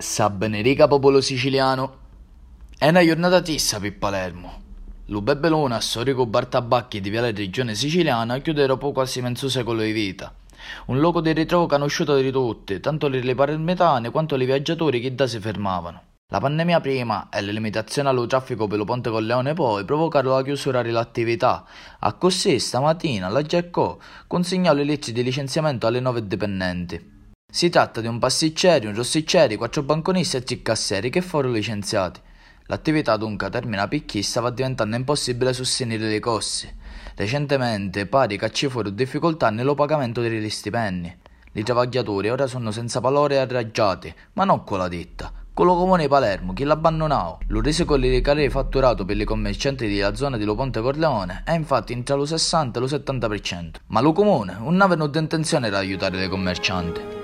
Sa benedica popolo siciliano. È una giornata tissa per Palermo. Lo Bebelona, storico bar tabacchi di Viale Regione Siciliana, chiude dopo quasi mezzo secolo di vita. Un luogo di ritrovo conosciuto di tutti, tanto le palermitane quanto i viaggiatori che da si fermavano. La pandemia prima e le limitazioni allo traffico per lo Ponte Colleone poi provocarono la chiusura dell'attività. A così stamattina la GECO consegnò le leggi di licenziamento alle nove dipendenti. Si tratta di un pasticcere, un rossicere, quattro banconisti e tre cassieri che furono licenziati. L'attività dunque a termine picchi stava diventando impossibile sostenere i costi. Recentemente pare che ci furono difficoltà nello pagamento degli stipendi. I lavoratori ora sono senza valore e arraggiati, ma non con la ditta, con lo comune Palermo, chi l'abbandonava. Lo rese con il ricarico fatturato per i commercianti della zona di Lo Ponte Corleone è infatti tra lo 60 e lo 70%. Ma lo comune non aveva intenzione di aiutare i commercianti.